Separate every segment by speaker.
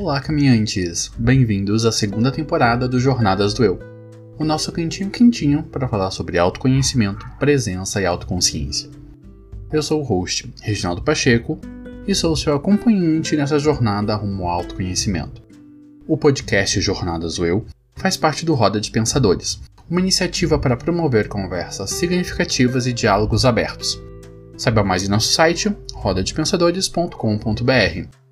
Speaker 1: Olá, caminhantes! Bem-vindos à segunda temporada do Jornadas do Eu, o nosso cantinho quentinho para falar sobre autoconhecimento, presença e autoconsciência. Eu sou o host, Reginaldo Pacheco, e sou seu acompanhante nessa jornada rumo ao autoconhecimento. O podcast Jornadas do Eu faz parte do Roda de Pensadores, uma iniciativa para promover conversas significativas e diálogos abertos. Saiba mais em nosso site rodadepensadores.com.br.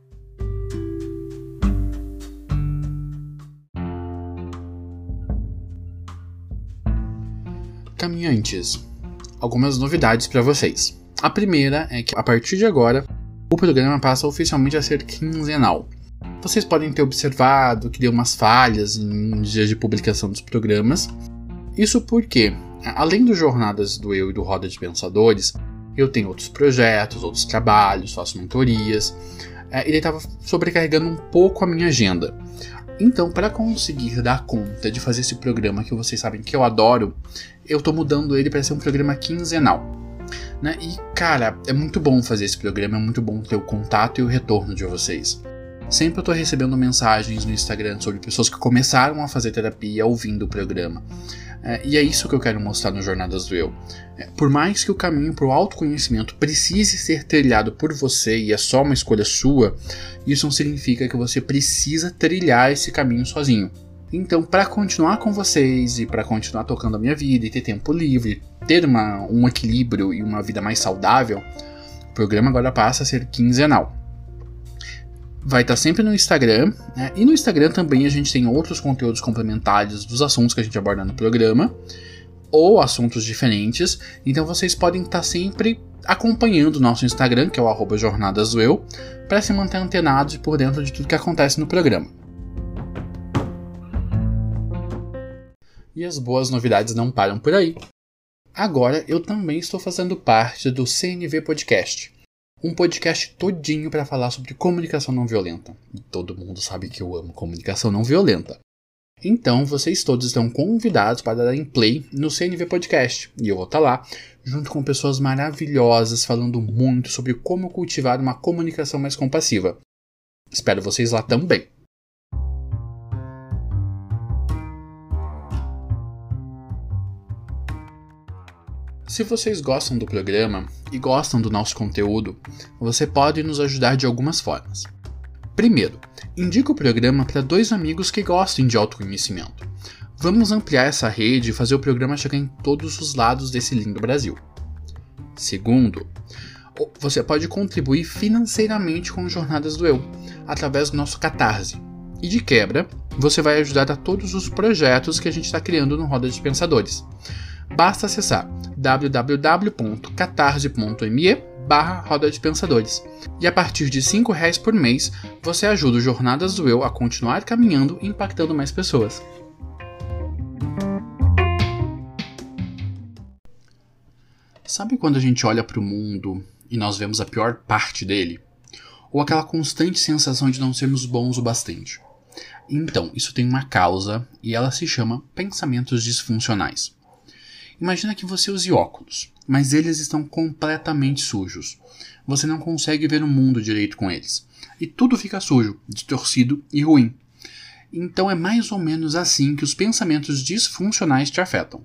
Speaker 1: Caminhantes, algumas novidades para vocês. A primeira é que a partir de agora o programa passa oficialmente a ser quinzenal. Vocês podem ter observado que deu umas falhas em dias de publicação dos programas. Isso porque, além dos Jornadas do Eu e do Roda de Pensadores, eu tenho outros projetos, outros trabalhos, faço mentorias. É, ele estava sobrecarregando um pouco a minha agenda. Então, para conseguir dar conta de fazer esse programa que vocês sabem que eu adoro, eu tô mudando ele para ser um programa quinzenal. Né? E, cara, é muito bom fazer esse programa, é muito bom ter o contato e o retorno de vocês. Sempre eu tô recebendo mensagens no Instagram sobre pessoas que começaram a fazer terapia ouvindo o programa. É, e é isso que eu quero mostrar no Jornadas do Eu. É, por mais que o caminho para o autoconhecimento precise ser trilhado por você e é só uma escolha sua, isso não significa que você precisa trilhar esse caminho sozinho. Então, para continuar com vocês e para continuar tocando a minha vida e ter tempo livre, ter uma, um equilíbrio e uma vida mais saudável, o programa agora passa a ser quinzenal vai estar sempre no Instagram, né? E no Instagram também a gente tem outros conteúdos complementares dos assuntos que a gente aborda no programa, ou assuntos diferentes. Então vocês podem estar sempre acompanhando o nosso Instagram, que é o arroba Jornadas do Eu, para se manter antenados e por dentro de tudo que acontece no programa. E as boas novidades não param por aí. Agora eu também estou fazendo parte do CNV Podcast um podcast todinho para falar sobre comunicação não violenta. E todo mundo sabe que eu amo comunicação não violenta. Então, vocês todos estão convidados para darem play no CNV Podcast. E eu vou estar tá lá, junto com pessoas maravilhosas, falando muito sobre como cultivar uma comunicação mais compassiva. Espero vocês lá também. Se vocês gostam do programa e gostam do nosso conteúdo, você pode nos ajudar de algumas formas. Primeiro, indique o programa para dois amigos que gostem de autoconhecimento. Vamos ampliar essa rede e fazer o programa chegar em todos os lados desse lindo Brasil. Segundo, você pode contribuir financeiramente com Jornadas do Eu, através do nosso Catarse. E de quebra, você vai ajudar a todos os projetos que a gente está criando no Roda de Pensadores. Basta acessar www.catarse.me barra Roda de Pensadores. E a partir de R$ reais por mês, você ajuda o Jornadas do Eu a continuar caminhando e impactando mais pessoas. Sabe quando a gente olha para o mundo e nós vemos a pior parte dele? Ou aquela constante sensação de não sermos bons o bastante? Então, isso tem uma causa e ela se chama pensamentos disfuncionais. Imagina que você use óculos, mas eles estão completamente sujos. Você não consegue ver o mundo direito com eles. E tudo fica sujo, distorcido e ruim. Então é mais ou menos assim que os pensamentos disfuncionais te afetam.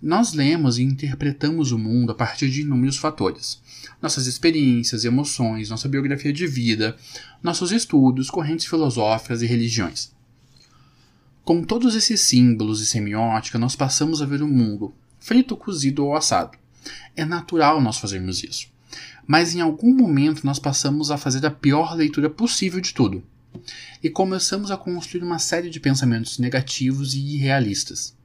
Speaker 1: Nós lemos e interpretamos o mundo a partir de inúmeros fatores. Nossas experiências, emoções, nossa biografia de vida, nossos estudos, correntes filosóficas e religiões. Com todos esses símbolos e semiótica, nós passamos a ver o mundo, frito, cozido ou assado. É natural nós fazermos isso. Mas em algum momento nós passamos a fazer a pior leitura possível de tudo. E começamos a construir uma série de pensamentos negativos e irrealistas.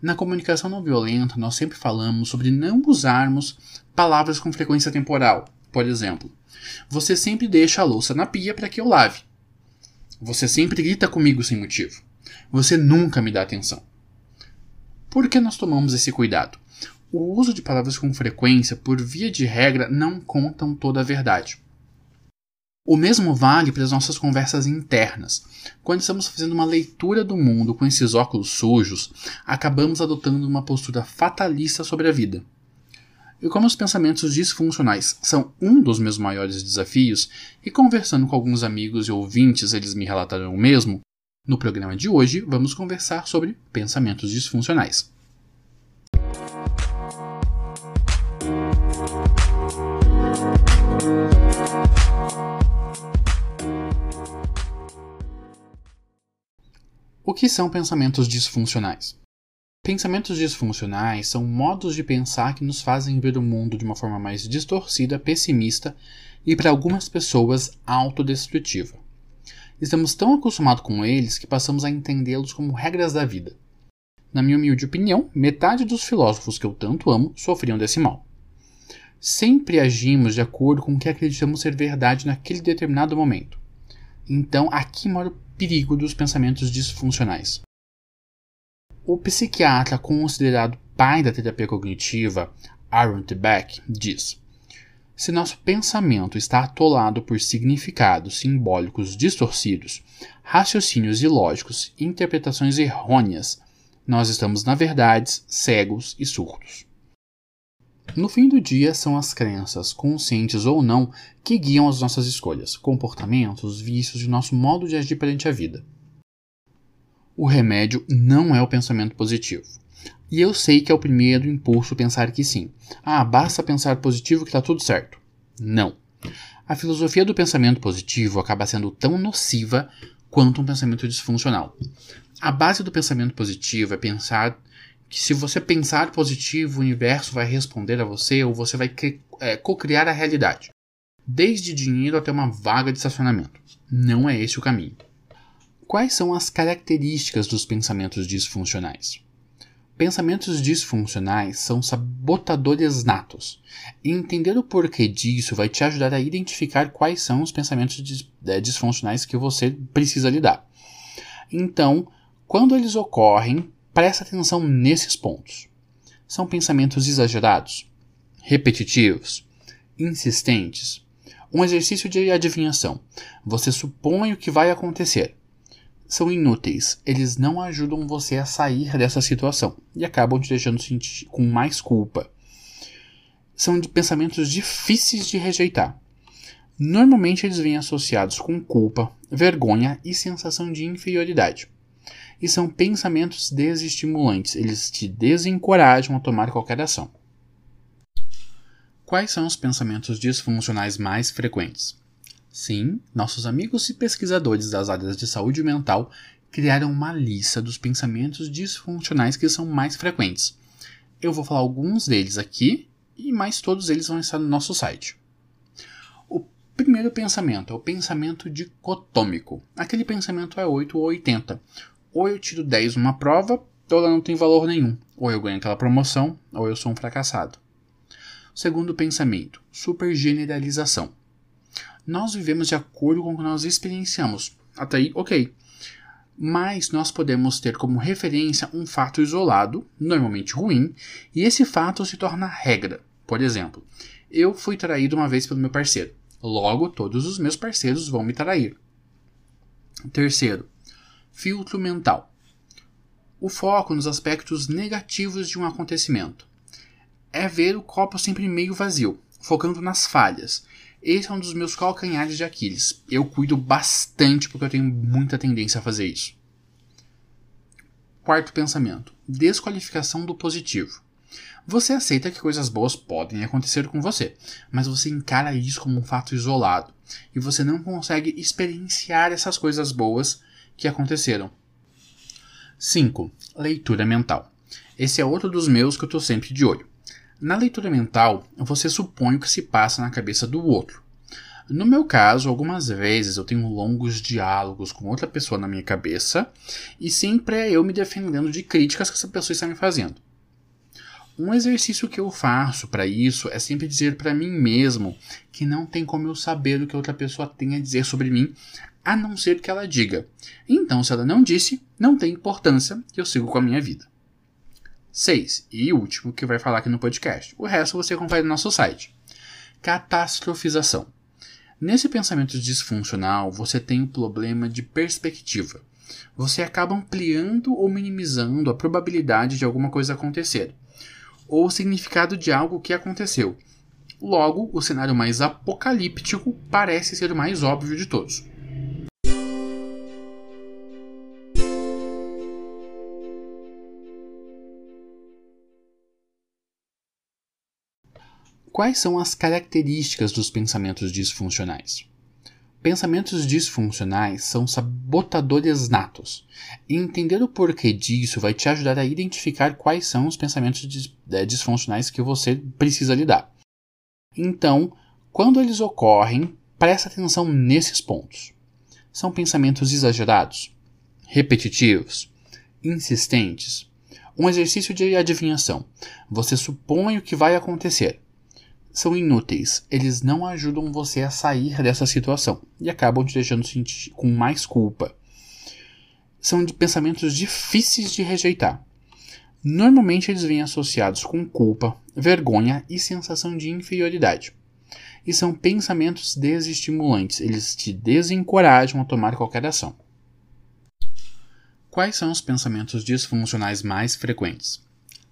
Speaker 1: Na comunicação não violenta, nós sempre falamos sobre não usarmos palavras com frequência temporal. Por exemplo, você sempre deixa a louça na pia para que eu lave. Você sempre grita comigo sem motivo. Você nunca me dá atenção. Por que nós tomamos esse cuidado? O uso de palavras com frequência, por via de regra, não contam toda a verdade. O mesmo vale para as nossas conversas internas. Quando estamos fazendo uma leitura do mundo com esses óculos sujos, acabamos adotando uma postura fatalista sobre a vida. e como os pensamentos disfuncionais são um dos meus maiores desafios, e conversando com alguns amigos e ouvintes, eles me relataram o mesmo, no programa de hoje vamos conversar sobre pensamentos disfuncionais. O que são pensamentos disfuncionais? Pensamentos disfuncionais são modos de pensar que nos fazem ver o mundo de uma forma mais distorcida, pessimista e, para algumas pessoas, autodestrutiva. Estamos tão acostumados com eles que passamos a entendê-los como regras da vida. Na minha humilde opinião, metade dos filósofos que eu tanto amo sofriam desse mal. Sempre agimos de acordo com o que acreditamos ser verdade naquele determinado momento. Então, aqui mora o perigo dos pensamentos disfuncionais. O psiquiatra considerado pai da terapia cognitiva, Aaron T. Beck, diz: Se nosso pensamento está atolado por significados simbólicos distorcidos, raciocínios ilógicos e interpretações errôneas, nós estamos, na verdade, cegos e surdos. No fim do dia, são as crenças, conscientes ou não, que guiam as nossas escolhas, comportamentos, vícios e nosso modo de agir perante a vida. O remédio não é o pensamento positivo. E eu sei que é o primeiro impulso pensar que sim. Ah, basta pensar positivo que está tudo certo. Não. A filosofia do pensamento positivo acaba sendo tão nociva quanto um pensamento disfuncional. A base do pensamento positivo é pensar que se você pensar positivo, o universo vai responder a você ou você vai é, co-criar a realidade. Desde dinheiro até uma vaga de estacionamento. Não é esse o caminho. Quais são as características dos pensamentos disfuncionais? Pensamentos disfuncionais são sabotadores natos. E entender o porquê disso vai te ajudar a identificar quais são os pensamentos é, disfuncionais que você precisa lidar. Então, quando eles ocorrem, presta atenção nesses pontos. São pensamentos exagerados, repetitivos, insistentes. Um exercício de adivinhação. Você supõe o que vai acontecer são inúteis. Eles não ajudam você a sair dessa situação e acabam te deixando sentir com mais culpa. São de pensamentos difíceis de rejeitar. Normalmente eles vêm associados com culpa, vergonha e sensação de inferioridade. E são pensamentos desestimulantes, eles te desencorajam a tomar qualquer ação. Quais são os pensamentos disfuncionais mais frequentes? Sim, nossos amigos e pesquisadores das áreas de saúde mental criaram uma lista dos pensamentos disfuncionais que são mais frequentes. Eu vou falar alguns deles aqui e mais todos eles vão estar no nosso site. O primeiro pensamento é o pensamento dicotômico. Aquele pensamento é 8 ou 80. Ou eu tiro 10 numa prova, ou ela não tem valor nenhum. Ou eu ganho aquela promoção, ou eu sou um fracassado. Segundo pensamento, supergeneralização nós vivemos de acordo com o que nós experienciamos. Até aí, ok. Mas nós podemos ter como referência um fato isolado, normalmente ruim, e esse fato se torna regra. Por exemplo, eu fui traído uma vez pelo meu parceiro. Logo, todos os meus parceiros vão me trair. Terceiro, filtro mental. O foco nos aspectos negativos de um acontecimento. É ver o copo sempre meio vazio, focando nas falhas, esse é um dos meus calcanhares de Aquiles. Eu cuido bastante porque eu tenho muita tendência a fazer isso. Quarto pensamento: desqualificação do positivo. Você aceita que coisas boas podem acontecer com você, mas você encara isso como um fato isolado e você não consegue experienciar essas coisas boas que aconteceram. 5. Leitura mental. Esse é outro dos meus que eu estou sempre de olho. Na leitura mental, você supõe o que se passa na cabeça do outro. No meu caso, algumas vezes eu tenho longos diálogos com outra pessoa na minha cabeça e sempre é eu me defendendo de críticas que essa pessoa está me fazendo. Um exercício que eu faço para isso é sempre dizer para mim mesmo que não tem como eu saber o que outra pessoa tem a dizer sobre mim, a não ser que ela diga. Então, se ela não disse, não tem importância eu sigo com a minha vida. 6. E último que vai falar aqui no podcast. O resto você confere no nosso site. Catastrofização. Nesse pensamento disfuncional, você tem um problema de perspectiva. Você acaba ampliando ou minimizando a probabilidade de alguma coisa acontecer. ou o significado de algo que aconteceu. Logo, o cenário mais apocalíptico parece ser o mais óbvio de todos. Quais são as características dos pensamentos disfuncionais? Pensamentos disfuncionais são sabotadores natos. Entender o porquê disso vai te ajudar a identificar quais são os pensamentos é, disfuncionais que você precisa lidar. Então, quando eles ocorrem, presta atenção nesses pontos. São pensamentos exagerados, repetitivos, insistentes. Um exercício de adivinhação. Você supõe o que vai acontecer são inúteis. Eles não ajudam você a sair dessa situação e acabam te deixando sentir com mais culpa. São pensamentos difíceis de rejeitar. Normalmente eles vêm associados com culpa, vergonha e sensação de inferioridade. E são pensamentos desestimulantes, eles te desencorajam a tomar qualquer ação. Quais são os pensamentos disfuncionais mais frequentes?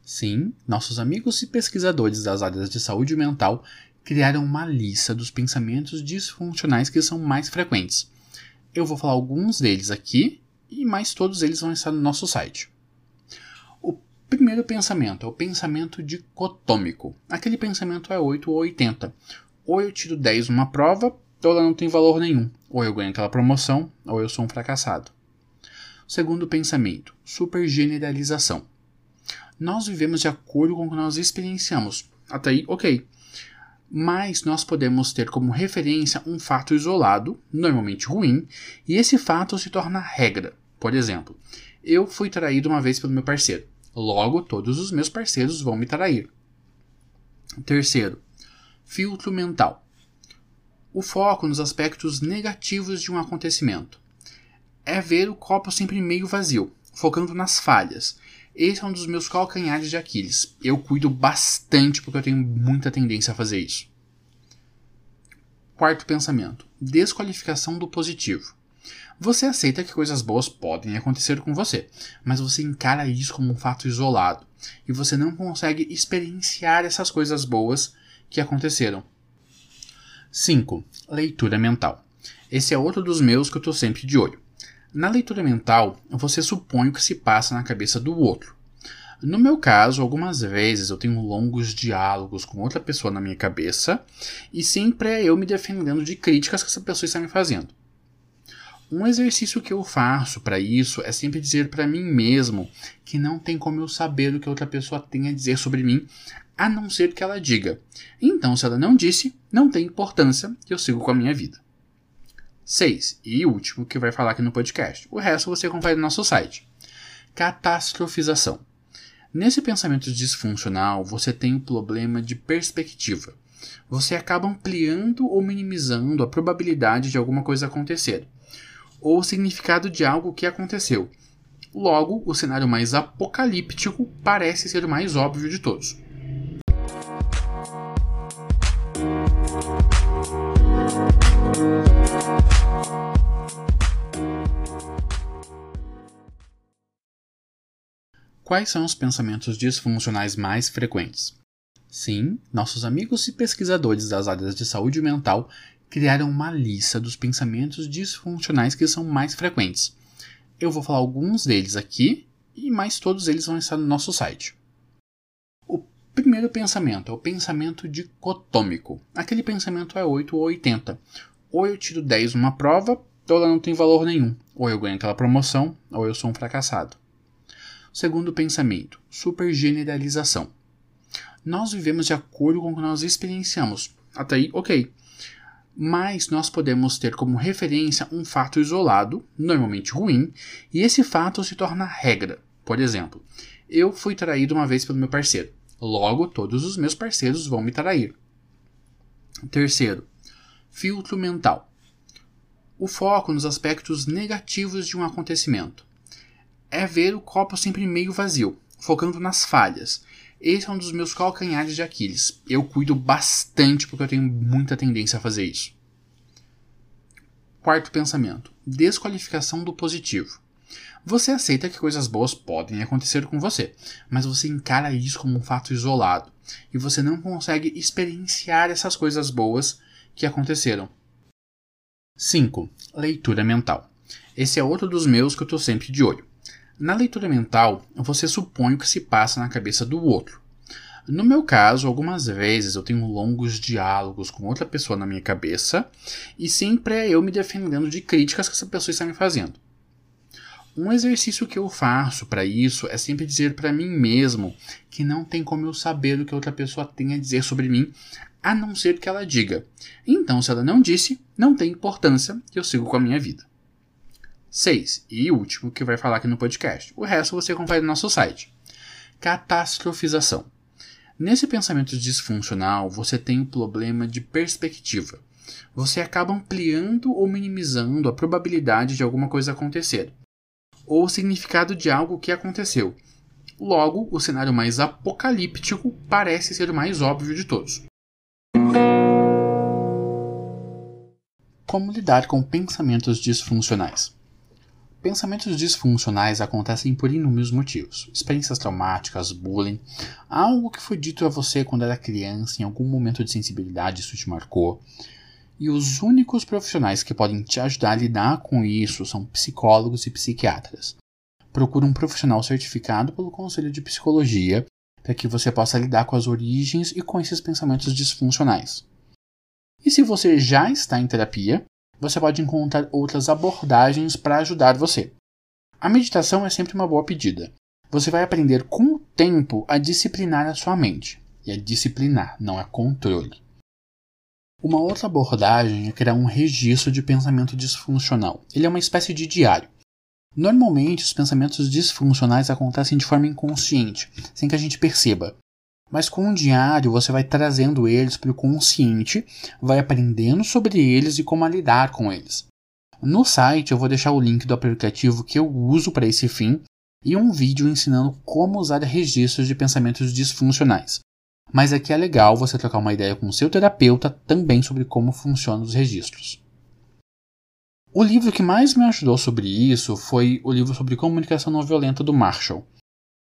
Speaker 1: Sim, nossos amigos e pesquisadores das áreas de saúde mental criaram uma lista dos pensamentos disfuncionais que são mais frequentes. Eu vou falar alguns deles aqui e mais todos eles vão estar no nosso site. O primeiro pensamento é o pensamento dicotômico. Aquele pensamento é 8 ou 80. Ou eu tiro 10 numa prova, ou ela não tem valor nenhum. Ou eu ganho aquela promoção, ou eu sou um fracassado. Segundo pensamento, supergeneralização nós vivemos de acordo com o que nós experienciamos. Até aí, ok. Mas nós podemos ter como referência um fato isolado, normalmente ruim, e esse fato se torna regra. Por exemplo, eu fui traído uma vez pelo meu parceiro. Logo, todos os meus parceiros vão me trair. Terceiro, filtro mental. O foco nos aspectos negativos de um acontecimento. É ver o copo sempre meio vazio, focando nas falhas esse é um dos meus calcanhares de Aquiles. Eu cuido bastante porque eu tenho muita tendência a fazer isso. Quarto pensamento: desqualificação do positivo. Você aceita que coisas boas podem acontecer com você, mas você encara isso como um fato isolado e você não consegue experienciar essas coisas boas que aconteceram. 5. Leitura mental. Esse é outro dos meus que eu estou sempre de olho. Na leitura mental, você supõe o que se passa na cabeça do outro. No meu caso, algumas vezes eu tenho longos diálogos com outra pessoa na minha cabeça e sempre é eu me defendendo de críticas que essa pessoa está me fazendo. Um exercício que eu faço para isso é sempre dizer para mim mesmo que não tem como eu saber o que outra pessoa tem a dizer sobre mim, a não ser que ela diga. Então, se ela não disse, não tem importância, eu sigo com a minha vida. 6. E último que vai falar aqui no podcast. O resto você confere no nosso site. Catastrofização. Nesse pensamento disfuncional, você tem um problema de perspectiva. Você acaba ampliando ou minimizando a probabilidade de alguma coisa acontecer, ou o significado de algo que aconteceu. Logo, o cenário mais apocalíptico parece ser o mais óbvio de todos. Quais são os pensamentos disfuncionais mais frequentes? Sim, nossos amigos e pesquisadores das áreas de saúde mental criaram uma lista dos pensamentos disfuncionais que são mais frequentes. Eu vou falar alguns deles aqui e mais todos eles vão estar no nosso site. O primeiro pensamento é o pensamento dicotômico. Aquele pensamento é 8 ou 80. Ou eu tiro 10 numa prova, ou ela não tem valor nenhum. Ou eu ganho aquela promoção, ou eu sou um fracassado. Segundo pensamento, supergeneralização. Nós vivemos de acordo com o que nós experienciamos. Até aí, ok. Mas nós podemos ter como referência um fato isolado, normalmente ruim, e esse fato se torna regra. Por exemplo, eu fui traído uma vez pelo meu parceiro. Logo, todos os meus parceiros vão me trair. Terceiro, filtro mental. O foco nos aspectos negativos de um acontecimento é ver o copo sempre meio vazio, focando nas falhas. Esse é um dos meus calcanhares de Aquiles. Eu cuido bastante porque eu tenho muita tendência a fazer isso. Quarto pensamento: desqualificação do positivo. Você aceita que coisas boas podem acontecer com você, mas você encara isso como um fato isolado e você não consegue experienciar essas coisas boas que aconteceram. 5. Leitura mental. Esse é outro dos meus que eu estou sempre de olho. Na leitura mental, você supõe o que se passa na cabeça do outro. No meu caso, algumas vezes eu tenho longos diálogos com outra pessoa na minha cabeça e sempre é eu me defendendo de críticas que essa pessoa está me fazendo. Um exercício que eu faço para isso é sempre dizer para mim mesmo que não tem como eu saber o que outra pessoa tem a dizer sobre mim, a não ser que ela diga. Então, se ela não disse, não tem importância eu sigo com a minha vida. 6. E último que vai falar aqui no podcast. O resto você confere no nosso site. Catastrofização. Nesse pensamento disfuncional, você tem o problema de perspectiva. Você acaba ampliando ou minimizando a probabilidade de alguma coisa acontecer ou o significado de algo que aconteceu. Logo, o cenário mais apocalíptico parece ser o mais óbvio de todos. Como lidar com pensamentos disfuncionais? Pensamentos disfuncionais acontecem por inúmeros motivos. Experiências traumáticas, bullying, algo que foi dito a você quando era criança, em algum momento de sensibilidade isso te marcou, e os únicos profissionais que podem te ajudar a lidar com isso são psicólogos e psiquiatras. Procure um profissional certificado pelo Conselho de Psicologia para que você possa lidar com as origens e com esses pensamentos disfuncionais. E se você já está em terapia, você pode encontrar outras abordagens para ajudar você. A meditação é sempre uma boa pedida. Você vai aprender com o tempo a disciplinar a sua mente. E a disciplinar, não é controle. Uma outra abordagem é criar um registro de pensamento disfuncional. Ele é uma espécie de diário. Normalmente, os pensamentos disfuncionais acontecem de forma inconsciente, sem que a gente perceba. Mas com um diário, você vai trazendo eles para o consciente, vai aprendendo sobre eles e como lidar com eles. No site, eu vou deixar o link do aplicativo que eu uso para esse fim e um vídeo ensinando como usar registros de pensamentos disfuncionais. Mas aqui é legal você trocar uma ideia com o seu terapeuta também sobre como funcionam os registros. O livro que mais me ajudou sobre isso foi o livro sobre comunicação não violenta do Marshall.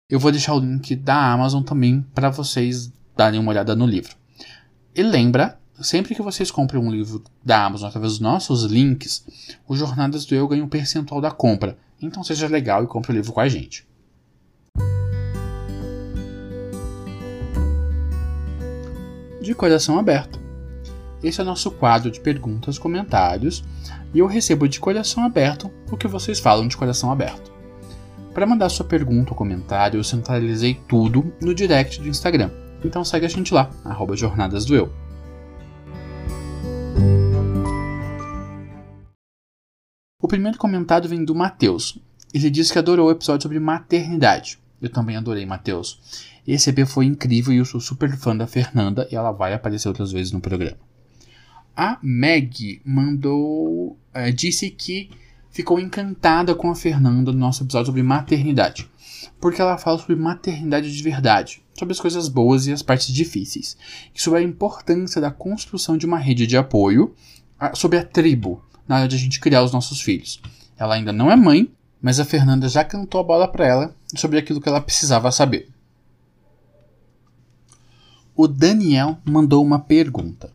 Speaker 1: Eu vou deixar o link da Amazon também para vocês darem uma olhada no livro. E lembra, sempre que vocês comprem um livro da Amazon através dos nossos links, o Jornadas do Eu ganha um percentual da compra. Então seja legal e compre o livro com a gente. de coração aberto. Esse é o nosso quadro de perguntas, comentários, e eu recebo de coração aberto o que vocês falam de coração aberto. Para mandar sua pergunta ou comentário, eu centralizei tudo no direct do Instagram. Então segue a gente lá, arroba Jornadas do Eu. O primeiro comentário vem do Matheus. Ele disse que adorou o episódio sobre maternidade. Eu também adorei, Matheus. Esse EP foi incrível e eu sou super fã da Fernanda e ela vai aparecer outras vezes no programa. A Meg mandou. É, disse que ficou encantada com a Fernanda no nosso episódio sobre maternidade. Porque ela fala sobre maternidade de verdade, sobre as coisas boas e as partes difíceis, e sobre a importância da construção de uma rede de apoio, sobre a tribo, na hora de a gente criar os nossos filhos. Ela ainda não é mãe, mas a Fernanda já cantou a bola para ela sobre aquilo que ela precisava saber. O Daniel mandou uma pergunta.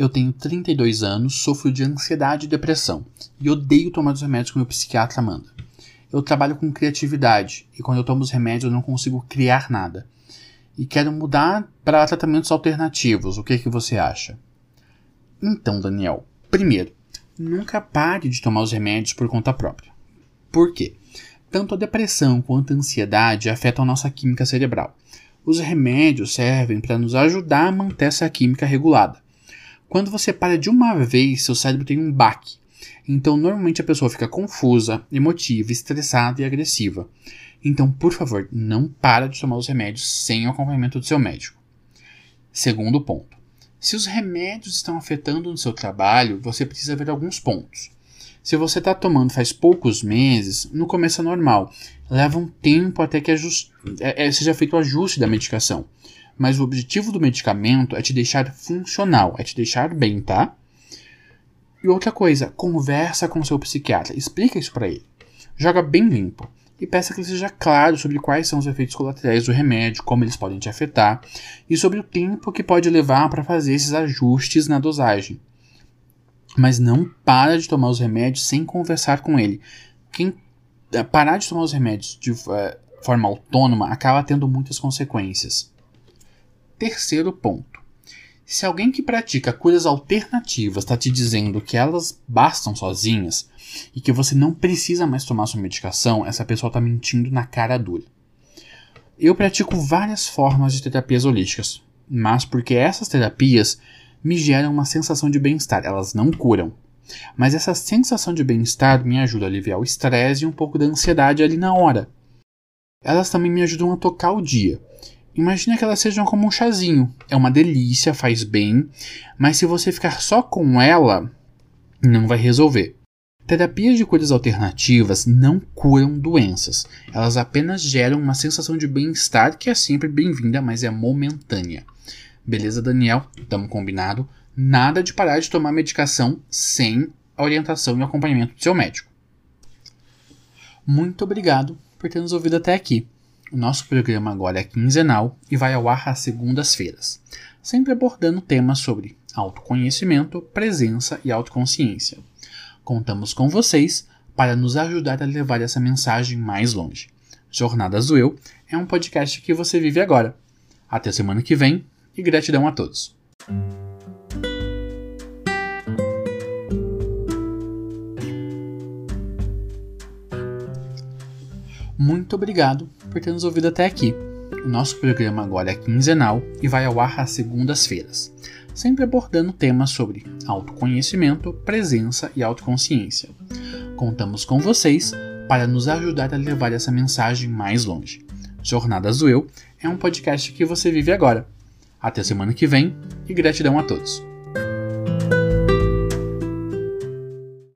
Speaker 1: Eu tenho 32 anos, sofro de ansiedade e depressão e odeio tomar os remédios que meu psiquiatra manda. Eu trabalho com criatividade e quando eu tomo os remédios eu não consigo criar nada. E quero mudar para tratamentos alternativos. O que, que você acha? Então, Daniel, primeiro, nunca pare de tomar os remédios por conta própria. Por quê? Tanto a depressão quanto a ansiedade afetam a nossa química cerebral. Os remédios servem para nos ajudar a manter essa química regulada. Quando você para de uma vez, seu cérebro tem um baque. Então, normalmente a pessoa fica confusa, emotiva, estressada e agressiva. Então, por favor, não para de tomar os remédios sem o acompanhamento do seu médico. Segundo ponto. Se os remédios estão afetando no seu trabalho, você precisa ver alguns pontos. Se você está tomando faz poucos meses, no começo é normal. Leva um tempo até que é, é, seja feito o ajuste da medicação. Mas o objetivo do medicamento é te deixar funcional, é te deixar bem, tá? E outra coisa, conversa com seu psiquiatra, explica isso para ele. Joga bem limpo e peça que ele seja claro sobre quais são os efeitos colaterais do remédio, como eles podem te afetar e sobre o tempo que pode levar para fazer esses ajustes na dosagem. Mas não para de tomar os remédios sem conversar com ele. Quem eh, parar de tomar os remédios de uh, forma autônoma acaba tendo muitas consequências. Terceiro ponto. Se alguém que pratica curas alternativas está te dizendo que elas bastam sozinhas e que você não precisa mais tomar sua medicação, essa pessoa está mentindo na cara dura. Eu pratico várias formas de terapias holísticas, mas porque essas terapias me geram uma sensação de bem-estar, elas não curam. Mas essa sensação de bem-estar me ajuda a aliviar o estresse e um pouco da ansiedade ali na hora. Elas também me ajudam a tocar o dia. Imagina que elas sejam como um chazinho. É uma delícia, faz bem, mas se você ficar só com ela, não vai resolver. Terapias de curas alternativas não curam doenças. Elas apenas geram uma sensação de bem-estar que é sempre bem-vinda, mas é momentânea. Beleza, Daniel? Tamo combinado. Nada de parar de tomar medicação sem a orientação e acompanhamento do seu médico. Muito obrigado por ter nos ouvido até aqui. O nosso programa agora é quinzenal e vai ao ar às segundas-feiras, sempre abordando temas sobre autoconhecimento, presença e autoconsciência. Contamos com vocês para nos ajudar a levar essa mensagem mais longe. Jornadas do Eu é um podcast que você vive agora. Até semana que vem e gratidão a todos. Muito obrigado por ter nos ouvido até aqui. O nosso programa agora é quinzenal e vai ao ar às segundas-feiras, sempre abordando temas sobre autoconhecimento, presença e autoconsciência. Contamos com vocês para nos ajudar a levar essa mensagem mais longe. Jornadas do Eu é um podcast que você vive agora. Até semana que vem e gratidão a todos.